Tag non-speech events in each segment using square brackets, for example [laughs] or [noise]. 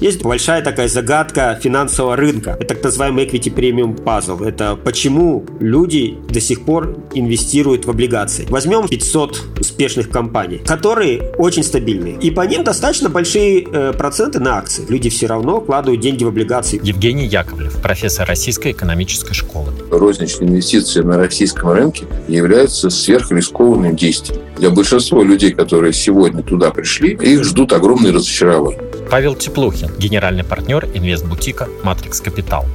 Есть большая такая загадка финансового рынка. Это так называемый equity premium puzzle. Это почему люди до сих пор инвестируют в облигации. Возьмем 500 успешных компаний, которые очень стабильные. И по ним достаточно большие э, проценты на акции. Люди все равно вкладывают деньги в облигации. Евгений Яковлев, профессор Российской экономической школы. Розничные инвестиции на российском рынке являются сверхрискованным действием. Для большинства людей, которые сегодня туда пришли, их ждут огромные разочарования. Павел Теплухин, генеральный партнер инвестбутика «Матрикс Капитал».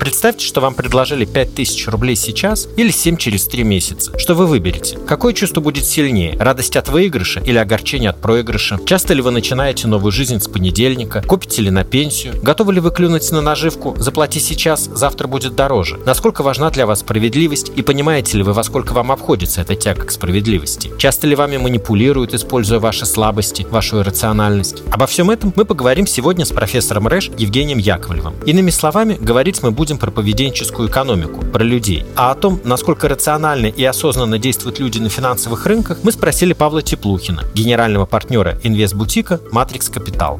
Представьте, что вам предложили 5000 рублей сейчас или 7 через 3 месяца. Что вы выберете? Какое чувство будет сильнее? Радость от выигрыша или огорчение от проигрыша? Часто ли вы начинаете новую жизнь с понедельника? Копите ли на пенсию? Готовы ли вы клюнуть на наживку? Заплати сейчас, завтра будет дороже. Насколько важна для вас справедливость и понимаете ли вы, во сколько вам обходится эта тяга к справедливости? Часто ли вами манипулируют, используя ваши слабости, вашу иррациональность? Обо всем этом мы поговорим сегодня с профессором РЭШ Евгением Яковлевым. Иными словами, говорить мы будем будем про поведенческую экономику, про людей. А о том, насколько рационально и осознанно действуют люди на финансовых рынках, мы спросили Павла Теплухина, генерального партнера инвестбутика «Матрикс Капитал».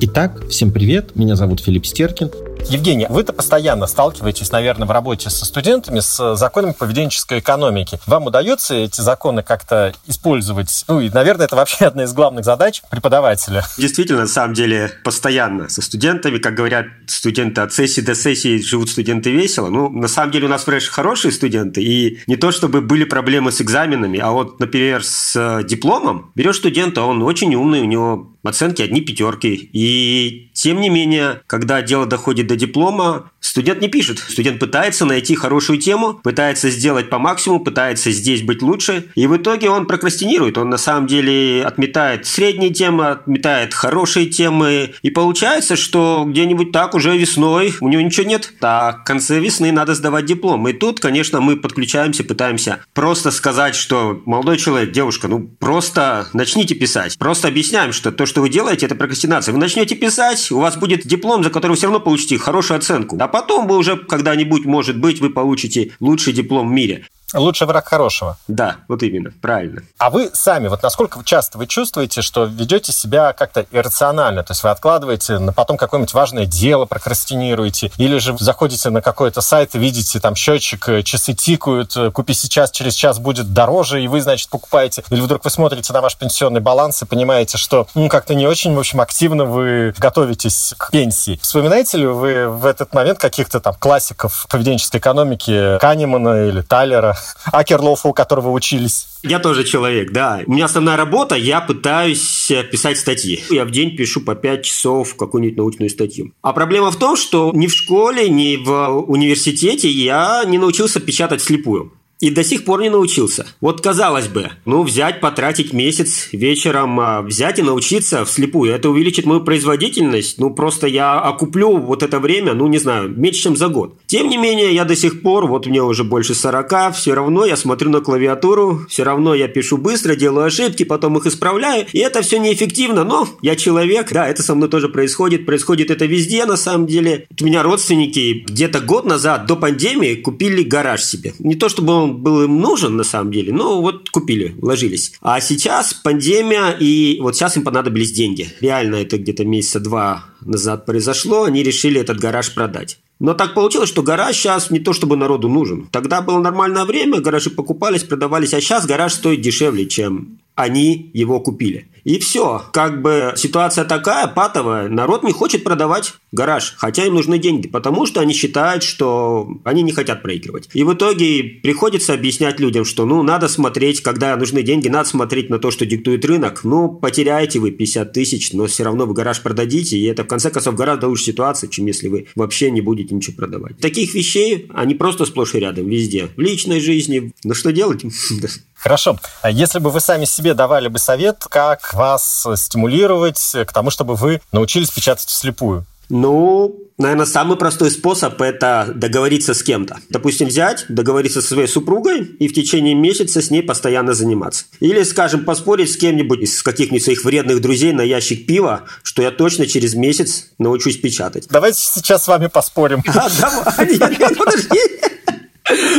Итак, всем привет, меня зовут Филипп Стеркин. Евгений, вы-то постоянно сталкиваетесь, наверное, в работе со студентами с законами поведенческой экономики. Вам удается эти законы как-то использовать? Ну и, наверное, это вообще [laughs] одна из главных задач преподавателя. Действительно, на самом деле, постоянно со студентами, как говорят студенты от сессии до сессии живут студенты весело. Ну, на самом деле у нас Рэш хорошие студенты, и не то чтобы были проблемы с экзаменами, а вот, например, с э, дипломом. Берешь студента, он очень умный, у него оценки одни пятерки. И тем не менее, когда дело доходит до диплома, студент не пишет. Студент пытается найти хорошую тему, пытается сделать по максимуму, пытается здесь быть лучше. И в итоге он прокрастинирует. Он на самом деле отметает средние темы, отметает хорошие темы. И получается, что где-нибудь так уже весной у него ничего нет. А в конце весны надо сдавать диплом. И тут, конечно, мы подключаемся, пытаемся просто сказать, что молодой человек, девушка, ну просто начните писать. Просто объясняем, что то, что вы делаете, это прокрастинация. Вы начнете писать, у вас будет диплом, за который вы все равно получите хорошую оценку. А потом вы уже когда-нибудь, может быть, вы получите лучший диплом в мире. Лучший враг хорошего. Да, вот именно, правильно. А вы сами, вот насколько часто вы чувствуете, что ведете себя как-то иррационально? То есть вы откладываете на потом какое-нибудь важное дело, прокрастинируете, или же заходите на какой-то сайт и видите там счетчик, э, часы тикают, э, купи сейчас, через час будет дороже, и вы, значит, покупаете. Или вдруг вы смотрите на ваш пенсионный баланс и понимаете, что ну, как-то не очень, в общем, активно вы готовитесь к пенсии. Вспоминаете ли вы в этот момент каких-то там классиков поведенческой экономики Канемана или Тайлера? [laughs] Акерлофа, у которого учились. Я тоже человек, да. У меня основная работа, я пытаюсь писать статьи. Я в день пишу по 5 часов какую-нибудь научную статью. А проблема в том, что ни в школе, ни в университете я не научился печатать слепую. И до сих пор не научился. Вот казалось бы, ну взять, потратить месяц вечером, а, взять и научиться вслепую, это увеличит мою производительность. Ну просто я окуплю вот это время, ну не знаю, меньше, чем за год. Тем не менее, я до сих пор, вот мне уже больше 40, все равно я смотрю на клавиатуру, все равно я пишу быстро, делаю ошибки, потом их исправляю. И это все неэффективно, но я человек, да, это со мной тоже происходит. Происходит это везде, на самом деле. У меня родственники где-то год назад, до пандемии, купили гараж себе. Не то чтобы он был им нужен на самом деле, но вот купили, вложились. А сейчас пандемия, и вот сейчас им понадобились деньги. Реально это где-то месяца два назад произошло, они решили этот гараж продать. Но так получилось, что гараж сейчас не то чтобы народу нужен. Тогда было нормальное время, гаражи покупались, продавались, а сейчас гараж стоит дешевле, чем они его купили. И все. Как бы ситуация такая, патовая. Народ не хочет продавать гараж, хотя им нужны деньги, потому что они считают, что они не хотят проигрывать. И в итоге приходится объяснять людям, что ну надо смотреть, когда нужны деньги, надо смотреть на то, что диктует рынок. Ну, потеряете вы 50 тысяч, но все равно вы гараж продадите, и это в конце концов гораздо лучше ситуация, чем если вы вообще не будете ничего продавать. Таких вещей, они просто сплошь и рядом, везде. В личной жизни. Ну что делать? [laughs] Хорошо. А если бы вы сами себе давали бы совет, как вас стимулировать к тому, чтобы вы научились печатать вслепую? Ну, Наверное, самый простой способ – это договориться с кем-то. Допустим, взять, договориться со своей супругой и в течение месяца с ней постоянно заниматься. Или, скажем, поспорить с кем-нибудь из каких-нибудь своих вредных друзей на ящик пива, что я точно через месяц научусь печатать. Давайте сейчас с вами поспорим. А, давай, [laughs] подожди.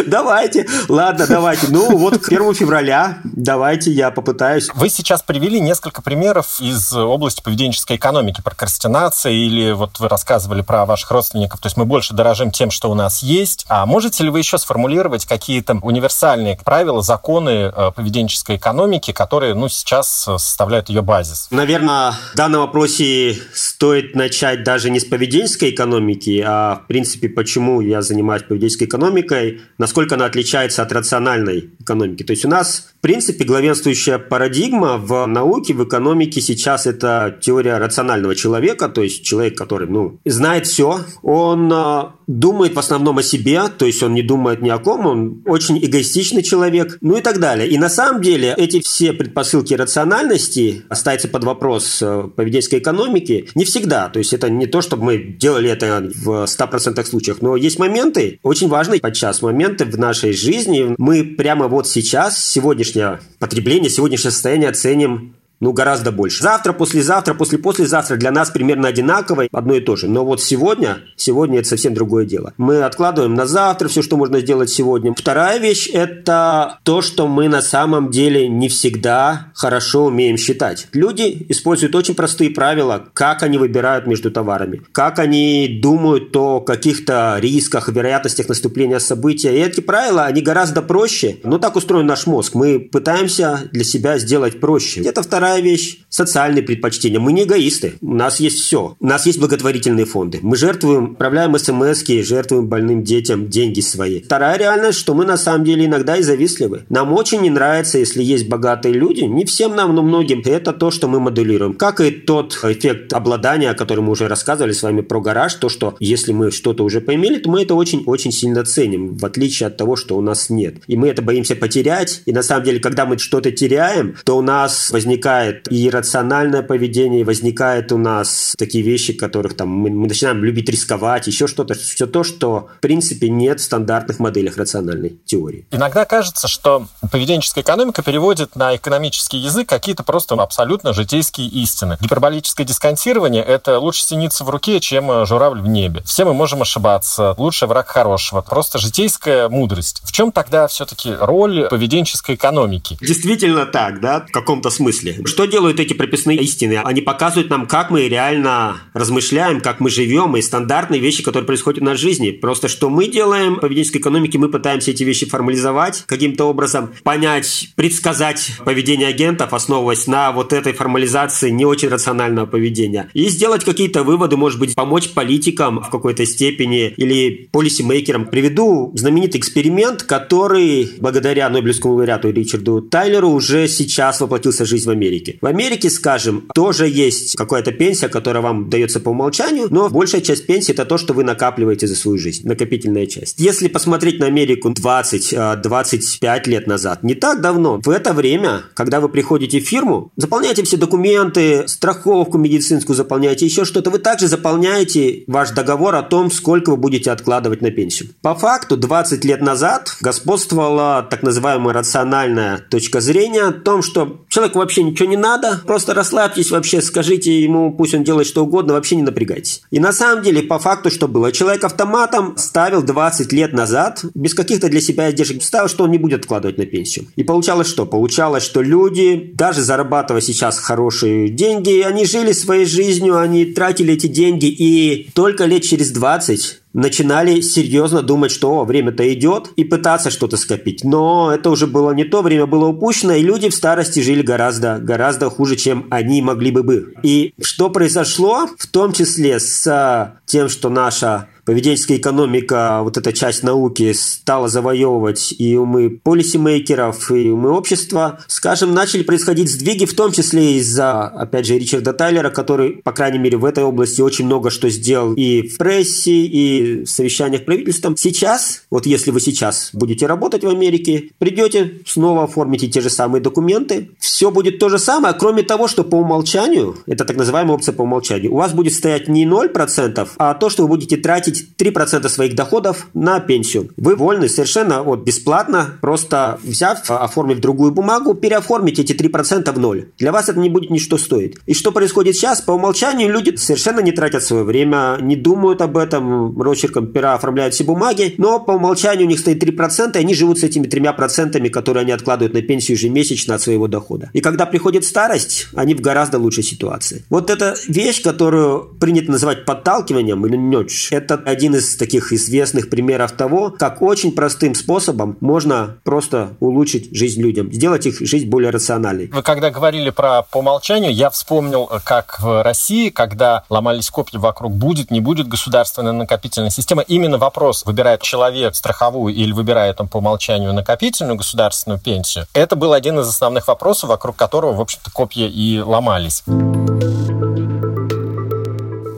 Давайте. Ладно, давайте. Ну, вот к 1 февраля давайте я попытаюсь. Вы сейчас привели несколько примеров из области поведенческой экономики, прокрастинации, или вот вы рассказывали про ваших родственников, то есть мы больше дорожим тем, что у нас есть. А можете ли вы еще сформулировать какие-то универсальные правила, законы э, поведенческой экономики, которые, ну, сейчас э, составляют ее базис? Наверное, в данном вопросе стоит начать даже не с поведенческой экономики, а, в принципе, почему я занимаюсь поведенческой экономикой, насколько она отличается от рациональной экономики. То есть у нас, в принципе, главенствующая парадигма в науке, в экономике сейчас это теория рационального человека, то есть человек, который ну, знает все, он а, думает в основном о себе, то есть он не думает ни о ком, он очень эгоистичный человек, ну и так далее. И на самом деле эти все предпосылки рациональности ставятся под вопрос э, поведенческой экономики не всегда. То есть это не то, чтобы мы делали это в 100% случаях, но есть моменты, очень важные подчас моменты в нашей жизни. Мы прямо вот сейчас, сегодняшнее потребление, сегодняшнее состояние оценим ну, гораздо больше. Завтра, послезавтра, после-послезавтра для нас примерно одинаково, одно и то же. Но вот сегодня, сегодня это совсем другое дело. Мы откладываем на завтра все, что можно сделать сегодня. Вторая вещь – это то, что мы на самом деле не всегда хорошо умеем считать. Люди используют очень простые правила, как они выбирают между товарами, как они думают о каких-то рисках, вероятностях наступления события. И эти правила, они гораздо проще. Но так устроен наш мозг. Мы пытаемся для себя сделать проще. Это вторая вторая вещь – социальные предпочтения. Мы не эгоисты. У нас есть все. У нас есть благотворительные фонды. Мы жертвуем, отправляем смс жертвуем больным детям деньги свои. Вторая реальность, что мы на самом деле иногда и завистливы. Нам очень не нравится, если есть богатые люди. Не всем нам, но многим. Это то, что мы моделируем. Как и тот эффект обладания, о котором мы уже рассказывали с вами про гараж, то, что если мы что-то уже поимели, то мы это очень-очень сильно ценим, в отличие от того, что у нас нет. И мы это боимся потерять. И на самом деле, когда мы что-то теряем, то у нас возникает возникает и иррациональное поведение, возникает у нас такие вещи, которых там мы, мы начинаем любить рисковать, еще что-то, все то, что в принципе нет в стандартных моделях рациональной теории. Иногда кажется, что поведенческая экономика переводит на экономический язык какие-то просто абсолютно житейские истины. Гиперболическое дисконтирование – это лучше синица в руке, чем журавль в небе. Все мы можем ошибаться, лучше враг хорошего. Просто житейская мудрость. В чем тогда все-таки роль поведенческой экономики? Действительно так, да, в каком-то смысле. Что делают эти прописные истины? Они показывают нам, как мы реально размышляем, как мы живем, и стандартные вещи, которые происходят в нашей жизни. Просто что мы делаем в поведенческой экономике, мы пытаемся эти вещи формализовать каким-то образом, понять, предсказать поведение агентов, основываясь на вот этой формализации не очень рационального поведения. И сделать какие-то выводы, может быть, помочь политикам в какой-то степени или полисимейкерам. Приведу знаменитый эксперимент, который благодаря Нобелевскому лауреату Ричарду Тайлеру уже сейчас воплотился в жизнь в Америке. Америке. В Америке, скажем, тоже есть какая-то пенсия, которая вам дается по умолчанию, но большая часть пенсии это то, что вы накапливаете за свою жизнь, накопительная часть. Если посмотреть на Америку 20-25 а, лет назад, не так давно, в это время, когда вы приходите в фирму, заполняете все документы, страховку медицинскую заполняете, еще что-то, вы также заполняете ваш договор о том, сколько вы будете откладывать на пенсию. По факту, 20 лет назад господствовала так называемая рациональная точка зрения о том, что человеку вообще ничего не надо, просто расслабьтесь вообще, скажите ему, пусть он делает что угодно, вообще не напрягайтесь. И на самом деле, по факту, что было? Человек автоматом ставил 20 лет назад, без каких-то для себя издержек, ставил, что он не будет откладывать на пенсию. И получалось что? Получалось, что люди, даже зарабатывая сейчас хорошие деньги, они жили своей жизнью, они тратили эти деньги, и только лет через 20 начинали серьезно думать, что время-то идет, и пытаться что-то скопить. Но это уже было не то, время было упущено, и люди в старости жили гораздо, гораздо хуже, чем они могли бы быть. И что произошло, в том числе с тем, что наша поведенческая экономика, вот эта часть науки стала завоевывать и умы полисимейкеров, и умы общества, скажем, начали происходить сдвиги, в том числе из-за, опять же, Ричарда Тайлера, который, по крайней мере, в этой области очень много что сделал и в прессе, и в совещаниях правительством. Сейчас, вот если вы сейчас будете работать в Америке, придете, снова оформите те же самые документы, все будет то же самое, кроме того, что по умолчанию, это так называемая опция по умолчанию, у вас будет стоять не 0%, а то, что вы будете тратить 3% своих доходов на пенсию. Вы вольны совершенно вот бесплатно, просто взяв, оформив другую бумагу, переоформить эти 3% в ноль. Для вас это не будет ничто стоить. И что происходит сейчас? По умолчанию люди совершенно не тратят свое время, не думают об этом, рочерком пера оформляют все бумаги, но по умолчанию у них стоит 3%, и они живут с этими тремя процентами, которые они откладывают на пенсию ежемесячно от своего дохода. И когда приходит старость, они в гораздо лучшей ситуации. Вот эта вещь, которую принято называть подталкиванием или нёдж, это один из таких известных примеров того, как очень простым способом можно просто улучшить жизнь людям, сделать их жизнь более рациональной. Вы когда говорили про по умолчанию, я вспомнил, как в России, когда ломались копья вокруг будет, не будет государственная накопительная система, именно вопрос, выбирает человек страховую или выбирает он по умолчанию накопительную государственную пенсию, это был один из основных вопросов, вокруг которого, в общем-то, копья и ломались.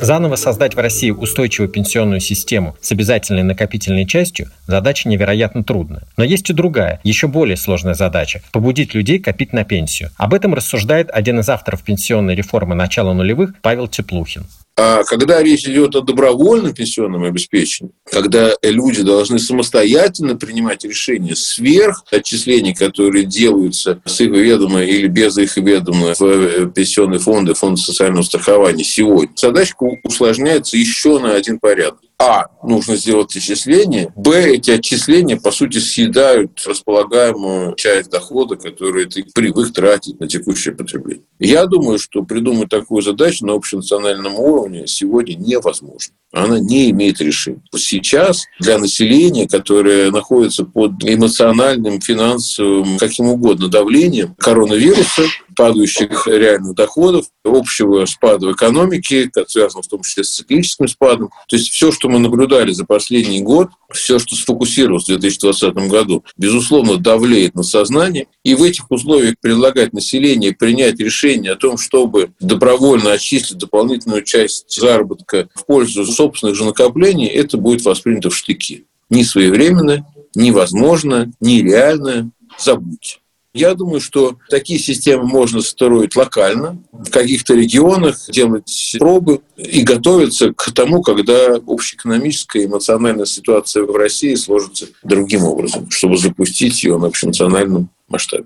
Заново создать в России устойчивую пенсионную систему с обязательной накопительной частью – задача невероятно трудная. Но есть и другая, еще более сложная задача – побудить людей копить на пенсию. Об этом рассуждает один из авторов пенсионной реформы начала нулевых Павел Теплухин. А когда речь идет о добровольном пенсионном обеспечении, когда люди должны самостоятельно принимать решения сверх отчислений, которые делаются с их ведома или без их ведома в э, пенсионные фонды, фонды социального страхования сегодня, задачка усложняется еще на один порядок. А, нужно сделать отчисления. Б, эти отчисления, по сути, съедают располагаемую часть дохода, которую ты привык тратить на текущее потребление. Я думаю, что придумать такую задачу на общенациональном уровне сегодня невозможно. Она не имеет решения. Сейчас для населения, которое находится под эмоциональным, финансовым, каким угодно давлением коронавируса, падающих реальных доходов, общего спада в экономике, связанного в том числе с циклическим спадом. То есть все, что мы наблюдали за последний год, все, что сфокусировалось в 2020 году, безусловно, давлеет на сознание. И в этих условиях предлагать населению принять решение о том, чтобы добровольно отчислить дополнительную часть заработка в пользу собственных же накоплений, это будет воспринято в штыки. Не своевременно, невозможно, нереально, забудьте. Я думаю, что такие системы можно строить локально, в каких-то регионах, делать пробы и готовиться к тому, когда общеэкономическая и эмоциональная ситуация в России сложится другим образом, чтобы запустить ее на общенациональном масштабе.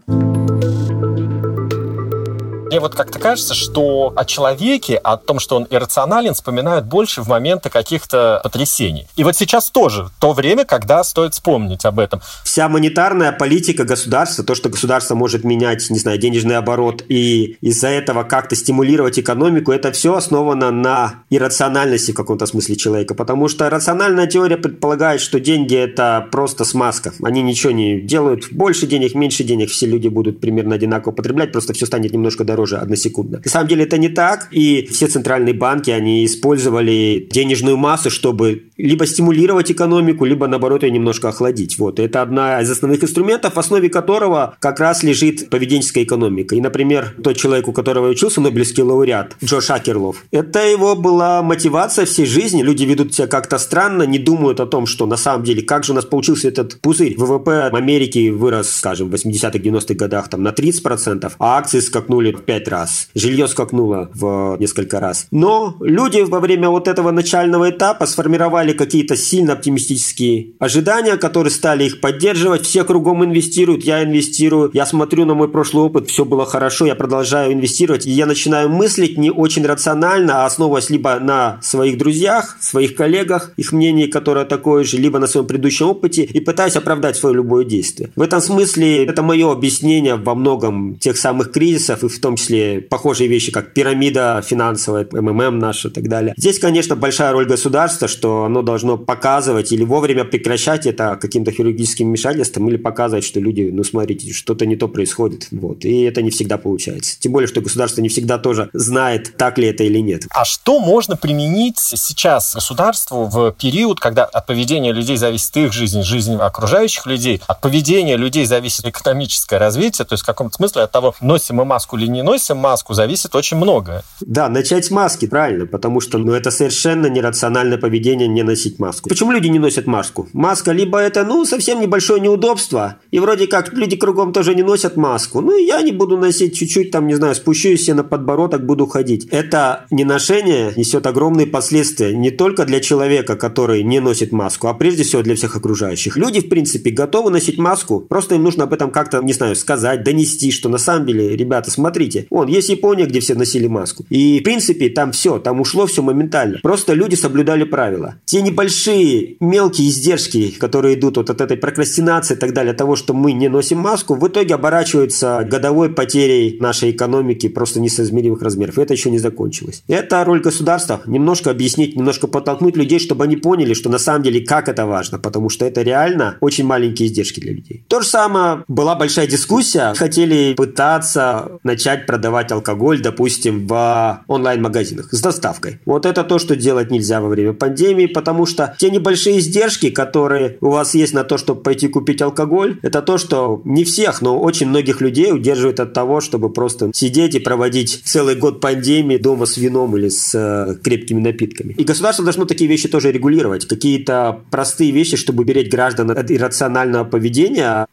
Мне вот как-то кажется, что о человеке, о том, что он иррационален, вспоминают больше в моменты каких-то потрясений. И вот сейчас тоже то время, когда стоит вспомнить об этом. Вся монетарная политика государства, то, что государство может менять, не знаю, денежный оборот и из-за этого как-то стимулировать экономику, это все основано на иррациональности в каком-то смысле человека. Потому что рациональная теория предполагает, что деньги – это просто смазка. Они ничего не делают. Больше денег, меньше денег. Все люди будут примерно одинаково потреблять, просто все станет немножко дороже тоже односекундно. На самом деле это не так, и все центральные банки, они использовали денежную массу, чтобы либо стимулировать экономику, либо наоборот ее немножко охладить. Вот. Это одна из основных инструментов, в основе которого как раз лежит поведенческая экономика. И, например, тот человек, у которого учился, Нобелевский лауреат, Джо Шакерлов, это его была мотивация всей жизни. Люди ведут себя как-то странно, не думают о том, что на самом деле, как же у нас получился этот пузырь. ВВП Америки вырос, скажем, в 80-х, 90-х годах там, на 30%, а акции скакнули 5 раз. Жилье скакнуло в несколько раз. Но люди во время вот этого начального этапа сформировали какие-то сильно оптимистические ожидания, которые стали их поддерживать. Все кругом инвестируют, я инвестирую. Я смотрю на мой прошлый опыт, все было хорошо, я продолжаю инвестировать. И я начинаю мыслить не очень рационально, а основываясь либо на своих друзьях, своих коллегах, их мнении, которое такое же, либо на своем предыдущем опыте, и пытаюсь оправдать свое любое действие. В этом смысле это мое объяснение во многом тех самых кризисов, и в том том числе похожие вещи, как пирамида финансовая, МММ наша и так далее. Здесь, конечно, большая роль государства, что оно должно показывать или вовремя прекращать это каким-то хирургическим вмешательством или показывать, что люди, ну, смотрите, что-то не то происходит. Вот. И это не всегда получается. Тем более, что государство не всегда тоже знает, так ли это или нет. А что можно применить сейчас государству в период, когда от поведения людей зависит их жизнь, жизнь окружающих людей, от поведения людей зависит экономическое развитие, то есть в каком-то смысле от того, носим мы маску или не носим маску, зависит очень многое. Да, начать маски, правильно, потому что ну, это совершенно нерациональное поведение не носить маску. Почему люди не носят маску? Маска либо это, ну, совсем небольшое неудобство, и вроде как люди кругом тоже не носят маску. Ну, я не буду носить чуть-чуть, там, не знаю, спущу себе на подбородок, буду ходить. Это неношение несет огромные последствия не только для человека, который не носит маску, а прежде всего для всех окружающих. Люди, в принципе, готовы носить маску, просто им нужно об этом как-то, не знаю, сказать, донести, что на самом деле, ребята, смотрите, вон, есть Япония, где все носили маску. И, в принципе, там все, там ушло все моментально. Просто люди соблюдали правила. Те небольшие, мелкие издержки, которые идут вот от этой прокрастинации и так далее, того, что мы не носим маску, в итоге оборачиваются годовой потерей нашей экономики просто несоизмеримых размеров. И это еще не закончилось. Это роль государства. Немножко объяснить, немножко подтолкнуть людей, чтобы они поняли, что на самом деле как это важно, потому что это реально очень маленькие издержки для людей. То же самое, была большая дискуссия, хотели пытаться начать продавать алкоголь, допустим, в онлайн-магазинах с доставкой. Вот это то, что делать нельзя во время пандемии, потому что те небольшие издержки, которые у вас есть на то, чтобы пойти купить алкоголь, это то, что не всех, но очень многих людей удерживает от того, чтобы просто сидеть и проводить целый год пандемии дома с вином или с э, крепкими напитками. И государство должно такие вещи тоже регулировать. Какие-то простые вещи, чтобы беречь граждан от иррационального поведения.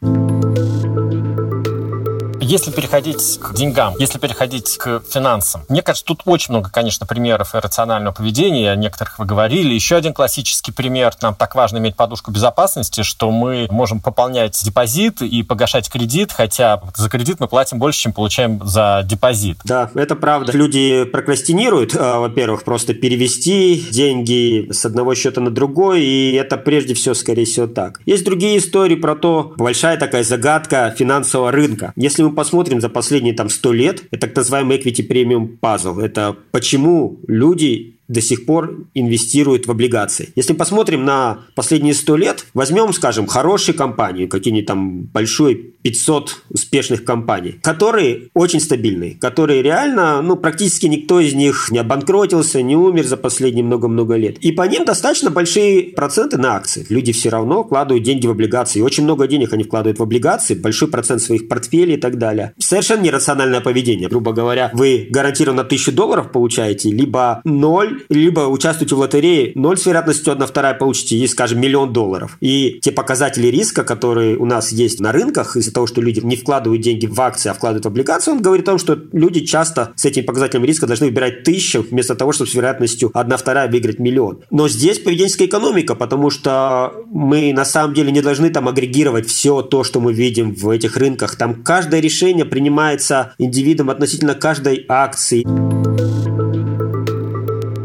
Если переходить к деньгам, если переходить к финансам, мне кажется, тут очень много, конечно, примеров иррационального поведения, о некоторых вы говорили. Еще один классический пример, нам так важно иметь подушку безопасности, что мы можем пополнять депозит и погашать кредит, хотя за кредит мы платим больше, чем получаем за депозит. Да, это правда. Люди прокрастинируют, а, во-первых, просто перевести деньги с одного счета на другой, и это прежде всего, скорее всего, так. Есть другие истории про то, большая такая загадка финансового рынка. Если мы посмотрим за последние там 100 лет, это так называемый equity premium puzzle. Это почему люди до сих пор инвестируют в облигации. Если посмотрим на последние 100 лет, возьмем, скажем, хорошие компании, какие-нибудь там большой 500 успешных компаний, которые очень стабильные, которые реально, ну, практически никто из них не обанкротился, не умер за последние много-много лет. И по ним достаточно большие проценты на акции. Люди все равно вкладывают деньги в облигации. Очень много денег они вкладывают в облигации, большой процент своих портфелей и так далее. Совершенно нерациональное поведение. Грубо говоря, вы гарантированно 1000 долларов получаете, либо 0 либо участвуете в лотерее, 0 с вероятностью 1 вторая получите, есть, скажем, миллион долларов. И те показатели риска, которые у нас есть на рынках, из-за того, что люди не вкладывают деньги в акции, а вкладывают в облигации, он говорит о том, что люди часто с этим показателем риска должны выбирать тысячу, вместо того, чтобы с вероятностью 1 вторая выиграть миллион. Но здесь поведенческая экономика, потому что мы на самом деле не должны там агрегировать все то, что мы видим в этих рынках. Там каждое решение принимается индивидом относительно каждой акции.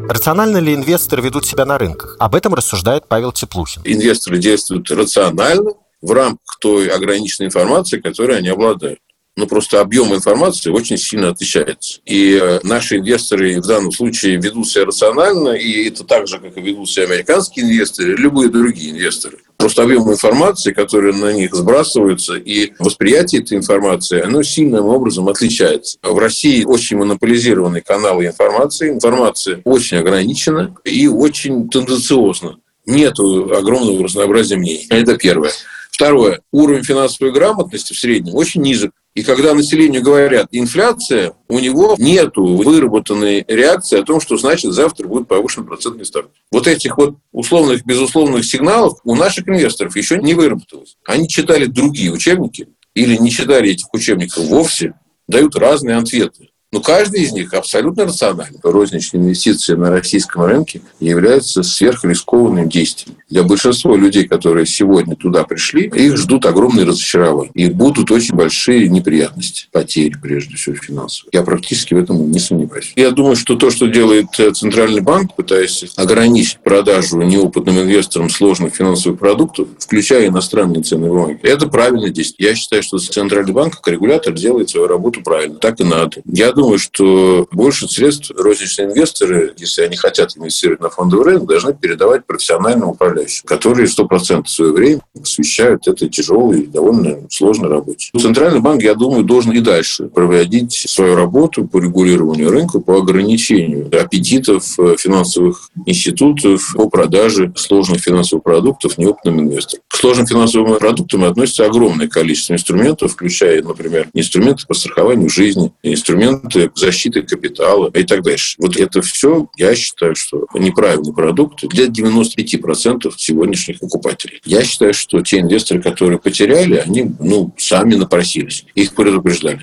Рационально ли инвесторы ведут себя на рынках? Об этом рассуждает Павел Теплухин. Инвесторы действуют рационально в рамках той ограниченной информации, которой они обладают. Но просто объем информации очень сильно отличается. И э, наши инвесторы в данном случае ведут себя рационально, и это так же, как и ведут себя американские инвесторы, любые другие инвесторы. Просто объем информации, который на них сбрасывается, и восприятие этой информации, оно сильным образом отличается. В России очень монополизированные каналы информации, информация очень ограничена и очень тенденциозна. Нет огромного разнообразия мнений. Это первое. Второе. Уровень финансовой грамотности в среднем очень низок. И когда населению говорят инфляция, у него нет выработанной реакции о том, что значит завтра будет повышен процентный ставка. Вот этих вот условных, безусловных сигналов у наших инвесторов еще не выработалось. Они читали другие учебники или не читали этих учебников вовсе, дают разные ответы. Но каждый из них абсолютно рациональный. Розничные инвестиции на российском рынке являются сверхрискованным действием. Для большинства людей, которые сегодня туда пришли, их ждут огромные разочарования. И будут очень большие неприятности, потери, прежде всего, финансовые. Я практически в этом не сомневаюсь. Я думаю, что то, что делает э, Центральный банк, пытаясь ограничить продажу неопытным инвесторам сложных финансовых продуктов, включая иностранные ценные бумаги, это правильно действие. Я считаю, что Центральный банк, как регулятор, делает свою работу правильно. Так и надо. Я думаю, что больше средств розничные инвесторы, если они хотят инвестировать на фондовый рынок, должны передавать профессиональным управляющим, которые 100% своего времени посвящают этой тяжелой и довольно сложной работе. Центральный банк, я думаю, должен и дальше проводить свою работу по регулированию рынка, по ограничению аппетитов финансовых институтов по продаже сложных финансовых продуктов неопытным инвесторам. К сложным финансовым продуктам относится огромное количество инструментов, включая, например, инструменты по страхованию жизни, инструменты защиты капитала и так дальше. Вот это все, я считаю, что неправильный продукт для 95% сегодняшних покупателей. Я считаю, что те инвесторы, которые потеряли, они ну, сами напросились. Их предупреждали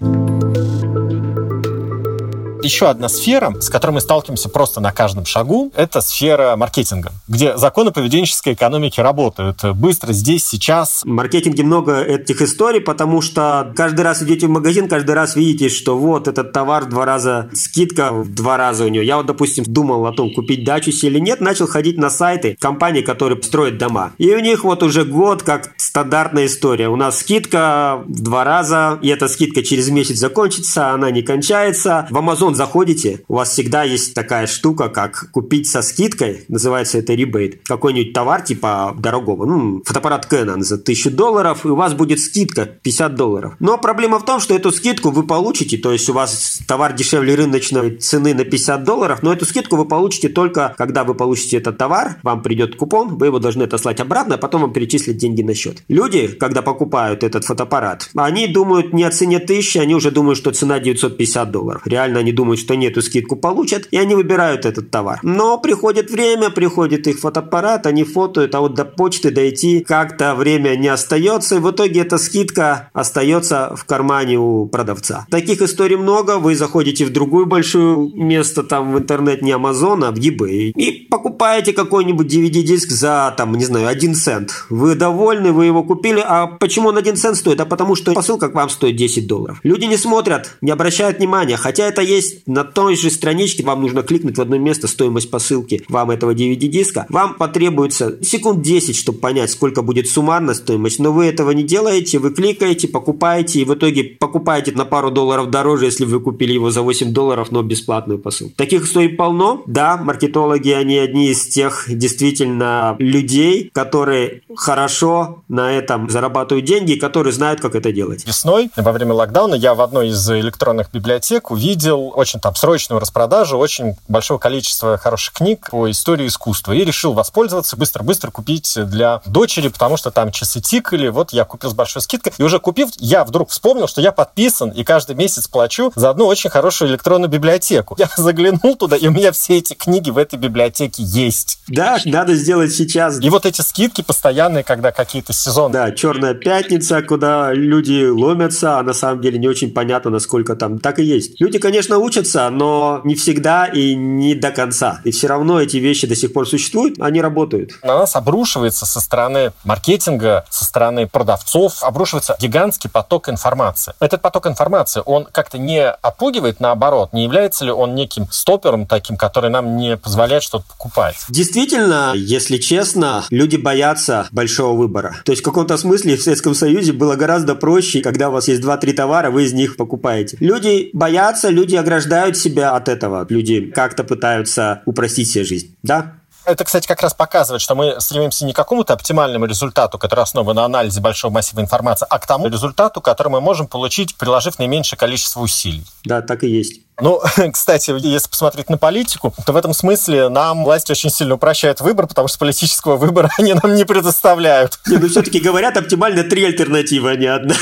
еще одна сфера, с которой мы сталкиваемся просто на каждом шагу, это сфера маркетинга, где законы поведенческой экономики работают быстро, здесь, сейчас. В маркетинге много этих историй, потому что каждый раз идете в магазин, каждый раз видите, что вот этот товар два раза, скидка в два раза у него. Я вот, допустим, думал о том, купить дачу или нет, начал ходить на сайты компаний, которые строят дома. И у них вот уже год как стандартная история. У нас скидка в два раза, и эта скидка через месяц закончится, она не кончается. В Amazon заходите, у вас всегда есть такая штука, как купить со скидкой, называется это ребейт, какой-нибудь товар типа дорогого, ну, фотоаппарат Canon за 1000 долларов, и у вас будет скидка 50 долларов. Но проблема в том, что эту скидку вы получите, то есть у вас товар дешевле рыночной цены на 50 долларов, но эту скидку вы получите только, когда вы получите этот товар, вам придет купон, вы его должны отослать обратно, а потом вам перечислят деньги на счет. Люди, когда покупают этот фотоаппарат, они думают не о цене 1000, они уже думают, что цена 950 долларов. Реально они думают, думают, что нет, эту скидку получат, и они выбирают этот товар. Но приходит время, приходит их фотоаппарат, они фотоют, а вот до почты дойти как-то время не остается, и в итоге эта скидка остается в кармане у продавца. Таких историй много, вы заходите в другую большую место там в интернет, не Amazon, а в eBay, и покупаете какой-нибудь DVD-диск за, там, не знаю, 1 цент. Вы довольны, вы его купили, а почему он 1 цент стоит? А потому что посылка к вам стоит 10 долларов. Люди не смотрят, не обращают внимания, хотя это есть есть на той же страничке, вам нужно кликнуть в одно место стоимость посылки вам этого DVD-диска. Вам потребуется секунд 10, чтобы понять, сколько будет суммарно стоимость, но вы этого не делаете, вы кликаете, покупаете, и в итоге покупаете на пару долларов дороже, если вы купили его за 8 долларов, но бесплатную посылку. Таких историй полно. Да, маркетологи, они одни из тех действительно людей, которые хорошо на этом зарабатывают деньги, и которые знают, как это делать. Весной, во время локдауна, я в одной из электронных библиотек увидел очень там срочную распродажу очень большого количества хороших книг по истории искусства и решил воспользоваться, быстро-быстро купить для дочери, потому что там часы тикали, вот я купил с большой скидкой. И уже купив, я вдруг вспомнил, что я подписан и каждый месяц плачу за одну очень хорошую электронную библиотеку. Я [laughs] заглянул туда, и у меня все эти книги в этой библиотеке есть. Да, надо сделать сейчас. И вот эти скидки постоянные, когда какие-то сезоны. Да, черная пятница, куда люди ломятся, а на самом деле не очень понятно, насколько там так и есть. Люди, конечно, учатся учатся, но не всегда и не до конца. И все равно эти вещи до сих пор существуют, они работают. На нас обрушивается со стороны маркетинга, со стороны продавцов, обрушивается гигантский поток информации. Этот поток информации, он как-то не отпугивает, наоборот, не является ли он неким стопером таким, который нам не позволяет что-то покупать? Действительно, если честно, люди боятся большого выбора. То есть в каком-то смысле в Советском Союзе было гораздо проще, когда у вас есть 2-3 товара, вы из них покупаете. Люди боятся, люди ограждаются ограждают себя от этого. Люди как-то пытаются упростить себе жизнь. Да? Это, кстати, как раз показывает, что мы стремимся не к какому-то оптимальному результату, который основан на анализе большого массива информации, а к тому результату, который мы можем получить, приложив наименьшее количество усилий. Да, так и есть. Ну, [laughs] кстати, если посмотреть на политику, то в этом смысле нам власть очень сильно упрощает выбор, потому что политического выбора [laughs] они нам не предоставляют. Не, ну все-таки говорят оптимально три альтернативы, а не одна.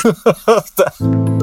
[laughs]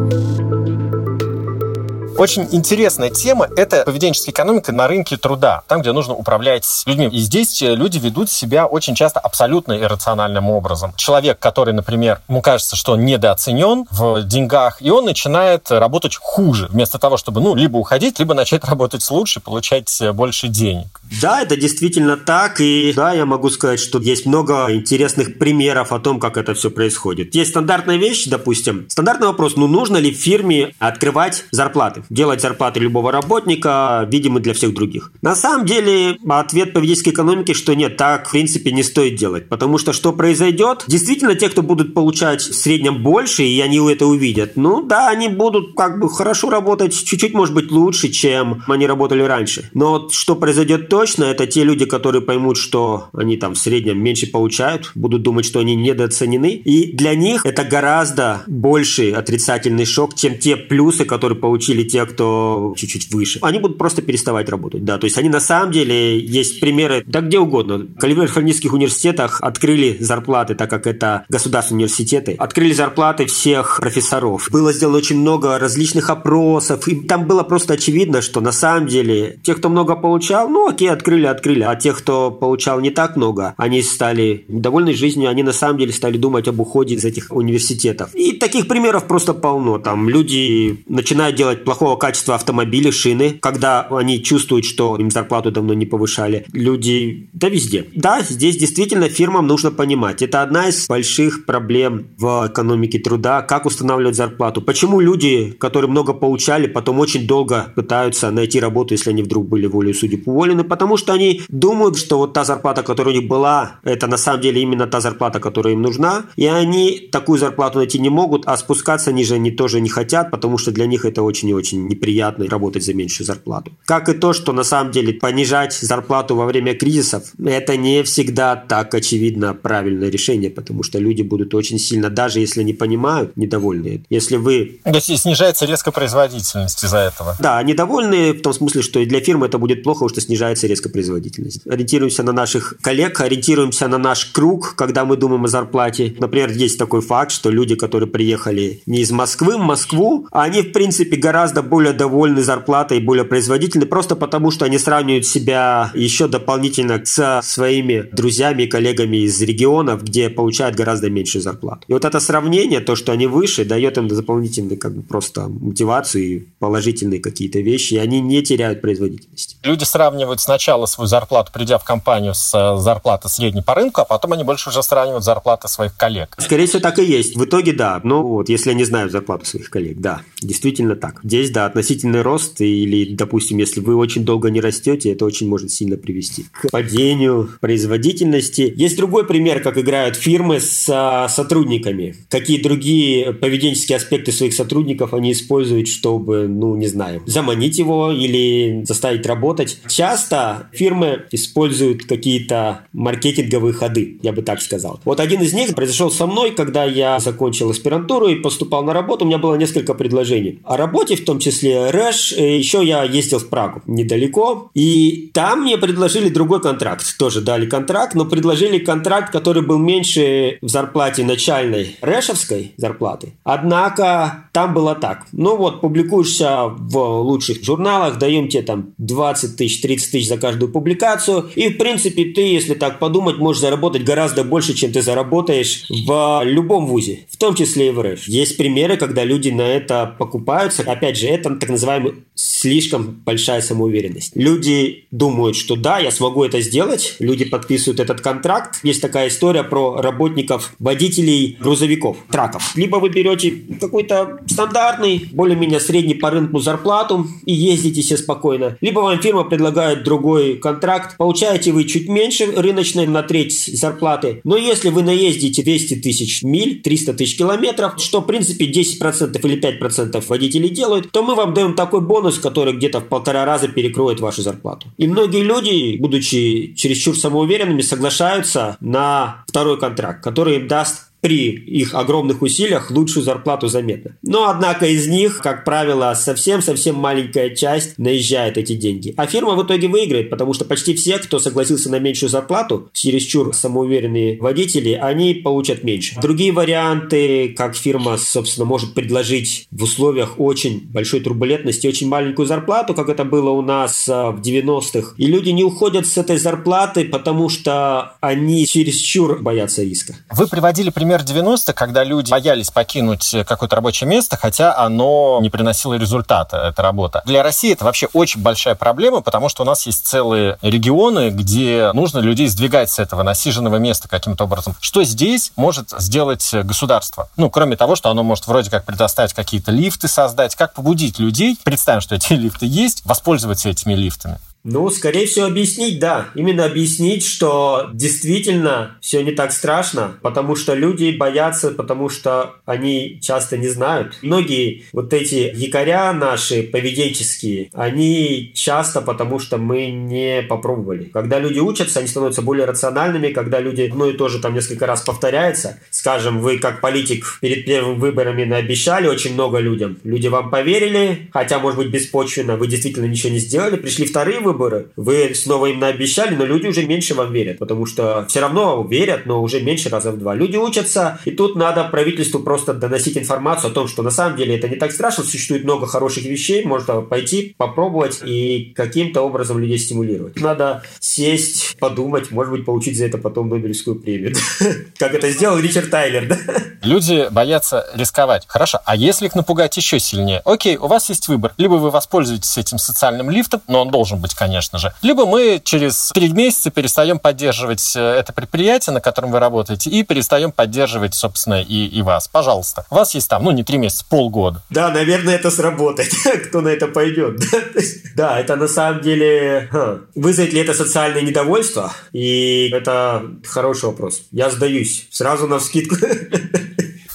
Очень интересная тема – это поведенческая экономика на рынке труда, там, где нужно управлять людьми. И здесь э, люди ведут себя очень часто абсолютно иррациональным образом. Человек, который, например, ему кажется, что он недооценен в деньгах, и он начинает работать хуже, вместо того, чтобы, ну, либо уходить, либо начать [laughs] работать лучше, получать э, больше денег. Да, это действительно так. И да, я могу сказать, что есть много интересных примеров о том, как это все происходит. Есть стандартная вещь, допустим. Стандартный вопрос, ну нужно ли в фирме открывать зарплаты? Делать зарплаты любого работника видимы для всех других. На самом деле, ответ поведенческой экономики, что нет, так в принципе не стоит делать. Потому что что произойдет? Действительно, те, кто будут получать в среднем больше, и они это увидят, ну да, они будут как бы хорошо работать, чуть-чуть, может быть, лучше, чем они работали раньше. Но вот что произойдет точно, это те люди, которые поймут, что они там в среднем меньше получают, будут думать, что они недооценены. И для них это гораздо больший отрицательный шок, чем те плюсы, которые получили те, кто чуть-чуть выше. Они будут просто переставать работать, да. То есть они на самом деле, есть примеры, да где угодно. В калифорнийских университетах открыли зарплаты, так как это государственные университеты, открыли зарплаты всех профессоров. Было сделано очень много различных опросов, и там было просто очевидно, что на самом деле те, кто много получал, ну окей, открыли, открыли, а те, кто получал не так много, они стали недовольны жизнью, они на самом деле стали думать об уходе из этих университетов. И таких примеров просто полно. Там люди начинают делать плохого качества автомобили, шины, когда они чувствуют, что им зарплату давно не повышали. Люди, да везде. Да, здесь действительно фирмам нужно понимать. Это одна из больших проблем в экономике труда, как устанавливать зарплату. Почему люди, которые много получали, потом очень долго пытаются найти работу, если они вдруг были волей судеб уволены, что они думают, что вот та зарплата, которая у них была, это на самом деле именно та зарплата, которая им нужна, и они такую зарплату найти не могут, а спускаться ниже они тоже не хотят, потому что для них это очень и очень неприятно работать за меньшую зарплату. Как и то, что на самом деле понижать зарплату во время кризисов, это не всегда так очевидно правильное решение, потому что люди будут очень сильно, даже если не понимают, недовольны. Если вы... То есть снижается резко производительность из-за этого? Да, недовольны в том смысле, что и для фирмы это будет плохо, что снижается резко производительность. Ориентируемся на наших коллег, ориентируемся на наш круг, когда мы думаем о зарплате. Например, есть такой факт, что люди, которые приехали не из Москвы в Москву, они, в принципе, гораздо более довольны зарплатой более производительны, просто потому что они сравнивают себя еще дополнительно со своими друзьями и коллегами из регионов, где получают гораздо меньшую зарплату. И вот это сравнение, то, что они выше, дает им дополнительный как бы просто мотивацию и положительные какие-то вещи, и они не теряют производительность. Люди сравнивают сначала свою зарплату, придя в компанию с э, зарплатой средней по рынку, а потом они больше уже сравнивают зарплаты своих коллег. Скорее всего, так и есть. В итоге, да. Ну вот, если они знают зарплату своих коллег, да, действительно так. Здесь, да, относительный рост или, допустим, если вы очень долго не растете, это очень может сильно привести к падению производительности. Есть другой пример, как играют фирмы с а, сотрудниками. Какие другие поведенческие аспекты своих сотрудников они используют, чтобы, ну, не знаю, заманить его или заставить работать. Часто фирмы используют какие-то маркетинговые ходы, я бы так сказал. Вот один из них произошел со мной, когда я закончил аспирантуру и поступал на работу. У меня было несколько предложений о работе, в том числе РЭШ. Еще я ездил в Прагу недалеко. И там мне предложили другой контракт. Тоже дали контракт, но предложили контракт, который был меньше в зарплате начальной рэшевской зарплаты. Однако там было так. Ну вот, публикуешься в лучших журналах, даем тебе там 20 тысяч, 30 тысяч за каждую публикацию. И, в принципе, ты, если так подумать, можешь заработать гораздо больше, чем ты заработаешь в любом вузе, в том числе и в РЭШ. Есть примеры, когда люди на это покупаются. Опять же, это так называемый слишком большая самоуверенность. Люди думают, что да, я смогу это сделать. Люди подписывают этот контракт. Есть такая история про работников, водителей грузовиков, траков. Либо вы берете какой-то стандартный, более-менее средний по рынку зарплату и ездите себе спокойно. Либо вам фирма предлагает другой контракт. Получаете вы чуть меньше рыночной на треть зарплаты. Но если вы наездите 200 тысяч миль, 300 тысяч километров, что в принципе 10% или 5% водителей делают, то мы вам даем такой бонус, который где-то в полтора раза перекроет вашу зарплату. И многие люди, будучи чересчур самоуверенными, соглашаются на второй контракт, который им даст при их огромных усилиях лучшую зарплату заметно. Но, однако, из них, как правило, совсем-совсем маленькая часть наезжает эти деньги. А фирма в итоге выиграет, потому что почти все, кто согласился на меньшую зарплату, чересчур самоуверенные водители, они получат меньше. Другие варианты, как фирма, собственно, может предложить в условиях очень большой турбулентности очень маленькую зарплату, как это было у нас а, в 90-х. И люди не уходят с этой зарплаты, потому что они чересчур боятся риска. Вы приводили пример пример 90 когда люди боялись покинуть какое-то рабочее место, хотя оно не приносило результата, эта работа. Для России это вообще очень большая проблема, потому что у нас есть целые регионы, где нужно людей сдвигать с этого насиженного места каким-то образом. Что здесь может сделать государство? Ну, кроме того, что оно может вроде как предоставить какие-то лифты создать, как побудить людей, представим, что эти [laughs] лифты есть, воспользоваться этими лифтами. Ну, скорее всего, объяснить, да. Именно объяснить, что действительно все не так страшно, потому что люди боятся, потому что они часто не знают. Многие вот эти якоря наши поведенческие, они часто потому, что мы не попробовали. Когда люди учатся, они становятся более рациональными, когда люди одно и то же там несколько раз повторяется. Скажем, вы как политик перед первыми выборами наобещали очень много людям. Люди вам поверили, хотя, может быть, беспочвенно, вы действительно ничего не сделали. Пришли вторые выборы, вы снова им наобещали, но люди уже меньше вам верят, потому что все равно верят, но уже меньше раза в два. Люди учатся, и тут надо правительству просто доносить информацию о том, что на самом деле это не так страшно, существует много хороших вещей, можно пойти, попробовать и каким-то образом людей стимулировать. Надо сесть, подумать, может быть, получить за это потом Нобелевскую премию. [laughs] Как это сделал Ричард Тайлер, да? Люди боятся рисковать. Хорошо, а если их напугать еще сильнее? Окей, у вас есть выбор. Либо вы воспользуетесь этим социальным лифтом, но он должен быть, конечно же. Либо мы через три месяца перестаем поддерживать э, это предприятие, на котором вы работаете, и перестаем поддерживать, собственно, и, и вас. Пожалуйста. У вас есть там, ну, не три месяца, полгода. Да, наверное, это сработает. [laughs] Кто на это пойдет? [laughs] Да, это на самом деле... Вызовет ли это социальное недовольство? И это хороший вопрос. Я сдаюсь. Сразу на вскидку. [laughs]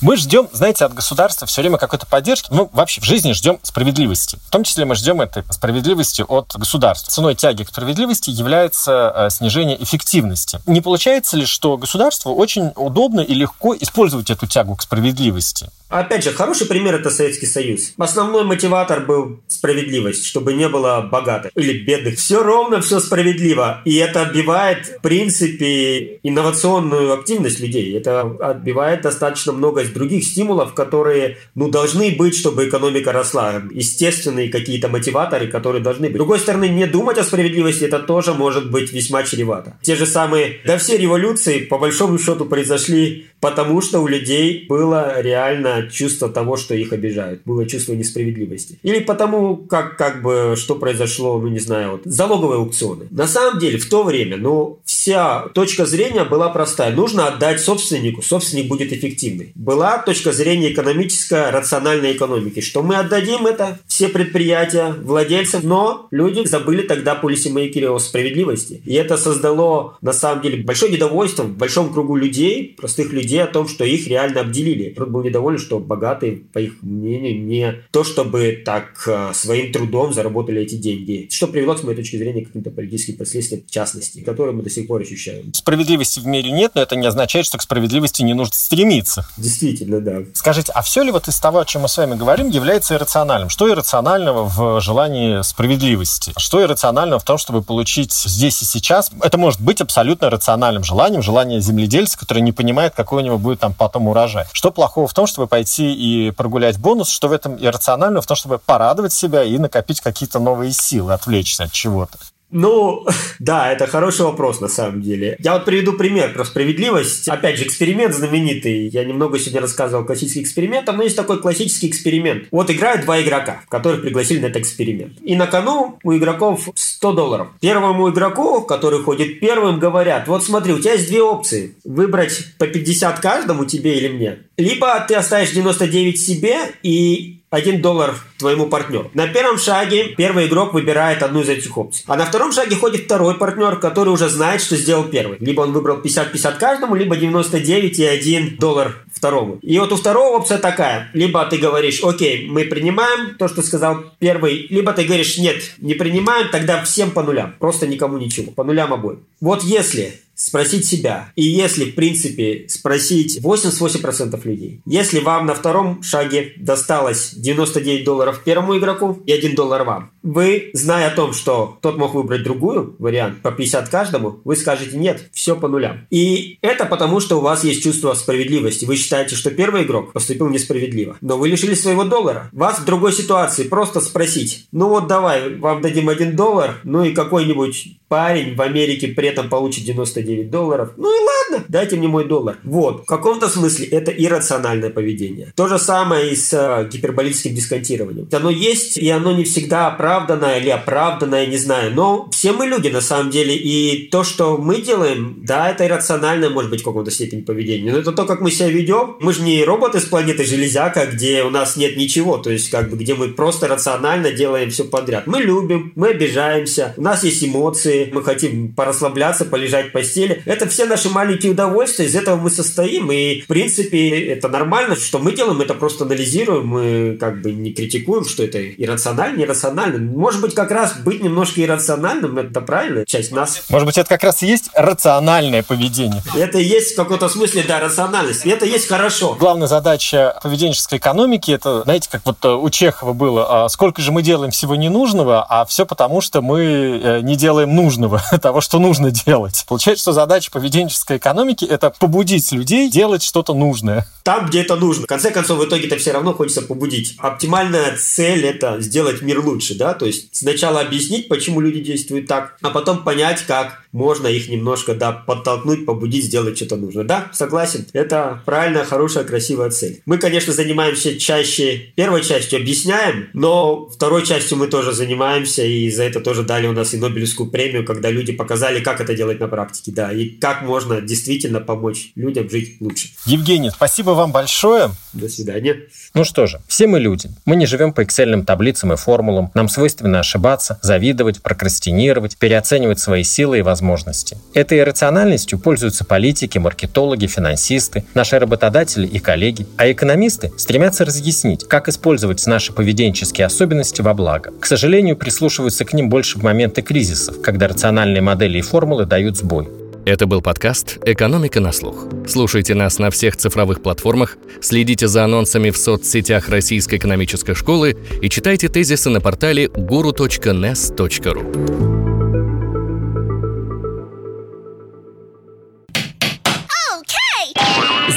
Мы ждем, знаете, от государства все время какой-то поддержки. Мы вообще в жизни ждем справедливости. В том числе мы ждем этой справедливости от государства. Ценой тяги к справедливости является э, снижение эффективности. Не получается ли, что государству очень удобно и легко использовать эту тягу к справедливости? Опять же, хороший пример – это Советский Союз. Основной мотиватор был справедливость, чтобы не было богатых или бедных. Все ровно, все справедливо. И это отбивает, в принципе, инновационную активность людей. Это отбивает достаточно много других стимулов, которые ну, должны быть, чтобы экономика росла. Естественные какие-то мотиваторы, которые должны быть. С другой стороны, не думать о справедливости – это тоже может быть весьма чревато. Те же самые, да все революции, по большому счету, произошли потому, что у людей было реально чувство того, что их обижают. Было чувство несправедливости. Или потому, как, как бы, что произошло, ну, не знаю, вот, залоговые аукционы. На самом деле, в то время, ну, вся точка зрения была простая. Нужно отдать собственнику, собственник будет эффективный. Была точка зрения экономическая, рациональной экономики, что мы отдадим это, все предприятия, владельцам, но люди забыли тогда полисимейкеры о справедливости. И это создало, на самом деле, большое недовольство в большом кругу людей, простых людей, о том, что их реально обделили. Народ был недоволен, что богатые, по их мнению, не то, чтобы так э, своим трудом заработали эти деньги. Что привело, с моей точки зрения, к каким-то политическим последствиям, в частности, которые мы до сих пор ощущаем. Справедливости в мире нет, но это не означает, что к справедливости не нужно стремиться. Действительно, да. Скажите, а все ли вот из того, о чем мы с вами говорим, является иррациональным? Что иррационального в желании справедливости? Что иррационального в том, чтобы получить здесь и сейчас? Это может быть абсолютно рациональным желанием, желание земледельца, который не понимает, какой у него будет там потом урожай. Что плохого в том, чтобы пойти и прогулять бонус, что в этом иррационально, в том, чтобы порадовать себя и накопить какие-то новые силы, отвлечься от чего-то. Ну, [laughs] да, это хороший вопрос на самом деле. Я вот приведу пример про справедливость. Опять же, эксперимент знаменитый. Я немного сегодня рассказывал о классических экспериментах, но есть такой классический эксперимент. Вот играют два игрока, которых пригласили на этот эксперимент. И на кону у игроков 100 долларов. Первому игроку, который ходит первым, говорят, вот смотри, у тебя есть две опции. Выбрать по 50 каждому, тебе или мне. Либо ты оставишь 99 себе и 1 доллар твоему партнеру. На первом шаге первый игрок выбирает одну из этих опций. А на втором шаге ходит второй партнер, который уже знает, что сделал первый. Либо он выбрал 50-50 каждому, либо 99 и 1 доллар второму. И вот у второго опция такая. Либо ты говоришь, окей, мы принимаем то, что сказал первый, либо ты говоришь, нет, не принимаем, тогда всем по нулям. Просто никому ничего. По нулям обоим. Вот если спросить себя. И если, в принципе, спросить 88% людей, если вам на втором шаге досталось 99 долларов первому игроку и 1 доллар вам, вы, зная о том, что тот мог выбрать другую вариант, по 50 каждому, вы скажете нет, все по нулям. И это потому, что у вас есть чувство справедливости. Вы считаете, что первый игрок поступил несправедливо, но вы лишили своего доллара. Вас в другой ситуации просто спросить, ну вот давай, вам дадим 1 доллар, ну и какой-нибудь парень в Америке при этом получит 99 долларов. Ну и ладно, дайте мне мой доллар. Вот. В каком-то смысле это иррациональное поведение. То же самое и с э, гиперболическим дисконтированием. Оно есть, и оно не всегда оправданное или оправданное, не знаю. Но все мы люди на самом деле, и то, что мы делаем, да, это иррациональное, может быть, в каком-то степени поведение. Но это то, как мы себя ведем. Мы же не роботы с планеты Железяка, где у нас нет ничего, то есть как бы где мы просто рационально делаем все подряд. Мы любим, мы обижаемся, у нас есть эмоции, мы хотим порасслабляться, полежать в постели. Это все наши маленькие удовольствия, из этого мы состоим, и в принципе это нормально, что мы делаем, это просто анализируем, мы как бы не критикуем, что это иррационально, нерационально. Может быть, как раз быть немножко иррациональным, это правильная часть нас. Может быть, это как раз и есть рациональное поведение. Это и есть в каком-то смысле, да, рациональность. И это есть хорошо. Главная задача поведенческой экономики, это, знаете, как вот э, у Чехова было, а сколько же мы делаем всего ненужного, а все потому, что мы э, не делаем нужного, [laughs] того, что нужно делать. Получается, что задача поведенческой экономики – это побудить людей делать что-то нужное. Там, где это нужно. В конце концов, в итоге-то все равно хочется побудить. Оптимальная цель – это сделать мир лучше, да? То есть сначала объяснить, почему люди действуют так, а потом понять, как можно их немножко, да, подтолкнуть, побудить, сделать что-то нужно. Да, согласен. Это правильная, хорошая, красивая цель. Мы, конечно, занимаемся чаще первой частью, объясняем, но второй частью мы тоже занимаемся, и за это тоже дали у нас и Нобелевскую премию, когда люди показали, как это делать на практике, да, и как можно действительно помочь людям жить лучше. Евгений, спасибо вам большое. До свидания. Ну что же, все мы люди. Мы не живем по эксельным таблицам и формулам. Нам свойственно ошибаться, завидовать, прокрастинировать, переоценивать свои силы и возможности. Этой иррациональностью пользуются политики, маркетологи, финансисты, наши работодатели и коллеги. А экономисты стремятся разъяснить, как использовать наши поведенческие особенности во благо. К сожалению, прислушиваются к ним больше в моменты кризисов, когда рациональные модели и формулы дают сбой. Это был подкаст «Экономика на слух». Слушайте нас на всех цифровых платформах, следите за анонсами в соцсетях Российской экономической школы и читайте тезисы на портале guru.nes.ru.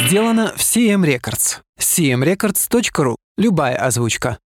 Сделано в CM Records. cmrecords.ru. Любая озвучка.